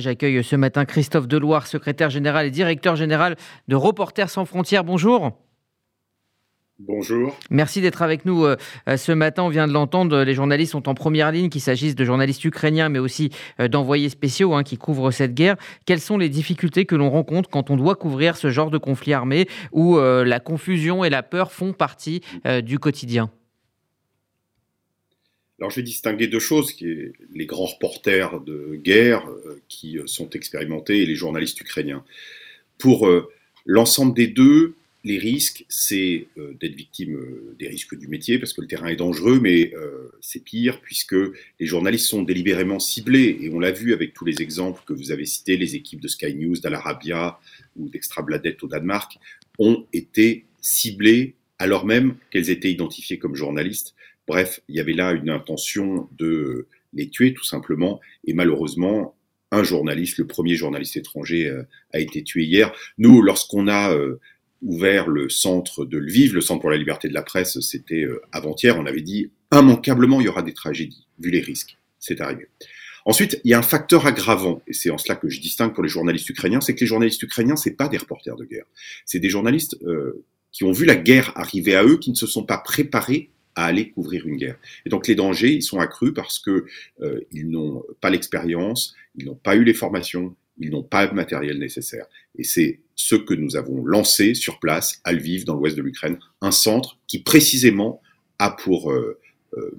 J'accueille ce matin Christophe Deloire, secrétaire général et directeur général de Reporters sans frontières. Bonjour. Bonjour. Merci d'être avec nous euh, ce matin. On vient de l'entendre, les journalistes sont en première ligne, qu'il s'agisse de journalistes ukrainiens, mais aussi euh, d'envoyés spéciaux hein, qui couvrent cette guerre. Quelles sont les difficultés que l'on rencontre quand on doit couvrir ce genre de conflit armé où euh, la confusion et la peur font partie du quotidien? Alors je vais distinguer deux choses, qui est les grands reporters de guerre euh, qui euh, sont expérimentés et les journalistes ukrainiens. Pour euh, l'ensemble des deux, les risques, c'est d'être victime des risques du métier, parce que le terrain est dangereux, mais c'est pire, puisque les journalistes sont délibérément ciblés, et on l'a vu avec tous les exemples que vous avez cités, les équipes de Sky News, d'Al-Arabia ou d'Extra Bladet au Danemark, ont été ciblées alors même qu'elles étaient identifiées comme journalistes Bref, il y avait là une intention de les tuer tout simplement. Et malheureusement, un journaliste, le premier journaliste étranger, euh, a été tué hier. Nous, lorsqu'on a euh, ouvert le centre de Lviv, le centre pour la liberté de la presse, c'était euh, avant-hier, on avait dit immanquablement il y aura des tragédies, vu les risques. C'est arrivé. Ensuite, il y a un facteur aggravant, et c'est en cela que je distingue pour les journalistes ukrainiens, c'est que les journalistes ukrainiens, c'est pas des reporters de guerre. C'est des journalistes qui ont vu la guerre arriver à eux, qui ne se sont pas préparés à aller couvrir une guerre. Et donc les dangers, ils sont accrus parce que euh, ils n'ont pas l'expérience, ils n'ont pas eu les formations, ils n'ont pas le matériel nécessaire. Et c'est ce que nous avons lancé sur place à Lviv, dans l'ouest de l'Ukraine, un centre qui précisément a pour euh, euh,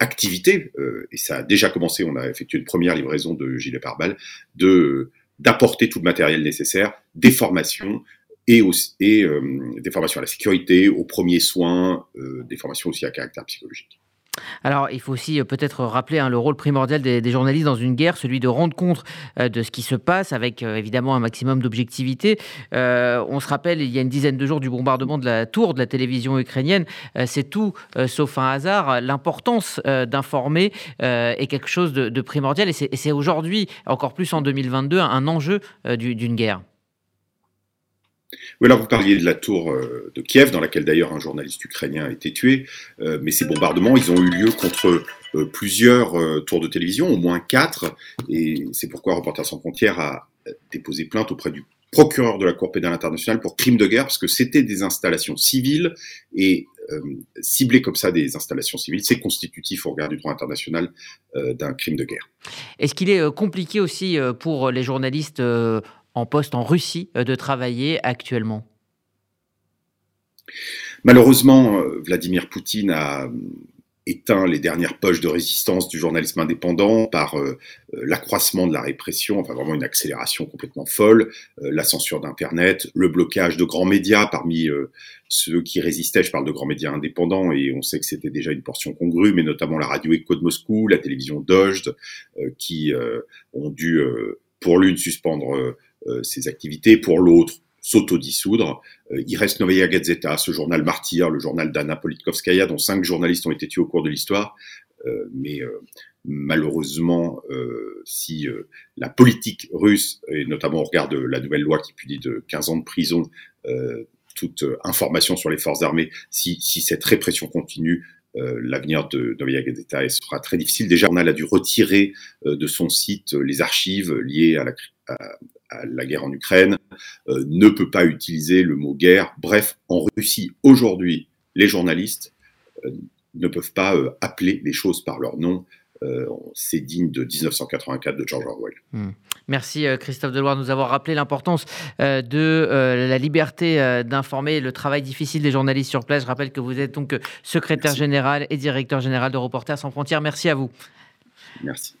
activité, et ça a déjà commencé, on a effectué une première livraison de gilets pare-balles, d'apporter tout le matériel nécessaire, des formations, et, aussi, euh, des formations à la sécurité, aux premiers soins, euh, des formations aussi à caractère psychologique. Alors, il faut aussi euh, peut-être rappeler hein, le rôle primordial des, journalistes dans une guerre, celui de rendre compte de ce qui se passe avec évidemment un maximum d'objectivité. on se rappelle, il y a une dizaine de jours du bombardement de la tour de la télévision ukrainienne. c'est tout sauf un hasard. L'importance d'informer est quelque chose de, primordial et c'est aujourd'hui, encore plus en 2022, un enjeu d'une guerre. Alors vous parliez de la tour euh, de Kiev, dans laquelle d'ailleurs un journaliste ukrainien a été tué, euh, mais ces bombardements, ils ont eu lieu contre euh, plusieurs tours de télévision, au moins quatre, et c'est pourquoi Reporters sans frontières a déposé plainte auprès du procureur de la Cour pénale internationale pour crime de guerre, parce que c'était des installations civiles, et cibler comme ça des installations civiles, c'est constitutif au regard du droit international d'un crime de guerre. Est-ce qu'il est compliqué aussi pour les journalistes en poste en Russie euh, de travailler actuellement? Malheureusement, euh, Vladimir Poutine a euh, éteint les dernières poches de résistance du journalisme indépendant par l'accroissement de la répression, enfin vraiment une accélération complètement folle, la censure d'Internet, le blocage de grands médias parmi ceux qui résistaient, je parle de grands médias indépendants, et on sait que c'était déjà une portion congrue, mais notamment la radio Echo de Moscou, la télévision Dojд, qui ont dû, pour l'une, suspendre ses activités, pour l'autre s'autodissoudre. Euh, il reste Novaya Gazeta, ce journal martyr, le journal d'Anna Politkovskaya, dont cinq journalistes ont été tués au cours de l'histoire. Euh, mais malheureusement, si la politique russe, et notamment au regard de la nouvelle loi qui punit de 15 ans de prison toute information sur les forces armées, si, si cette répression continue, l'avenir de Novaya Gazeta sera très difficile. Déjà, on a dû retirer de son site les archives liées à la, la guerre en Ukraine, euh, ne peut pas utiliser le mot guerre. Bref, en Russie, aujourd'hui, les journalistes euh, ne peuvent pas euh, appeler les choses par leur nom. c'est digne de 1984 de George Orwell. Hmm. Merci Christophe Deloire de nous avoir rappelé l'importance de la liberté d'informer, le travail difficile des journalistes sur place. Je rappelle que vous êtes donc secrétaire général et directeur général de Reporters sans frontières. Merci à vous. Merci.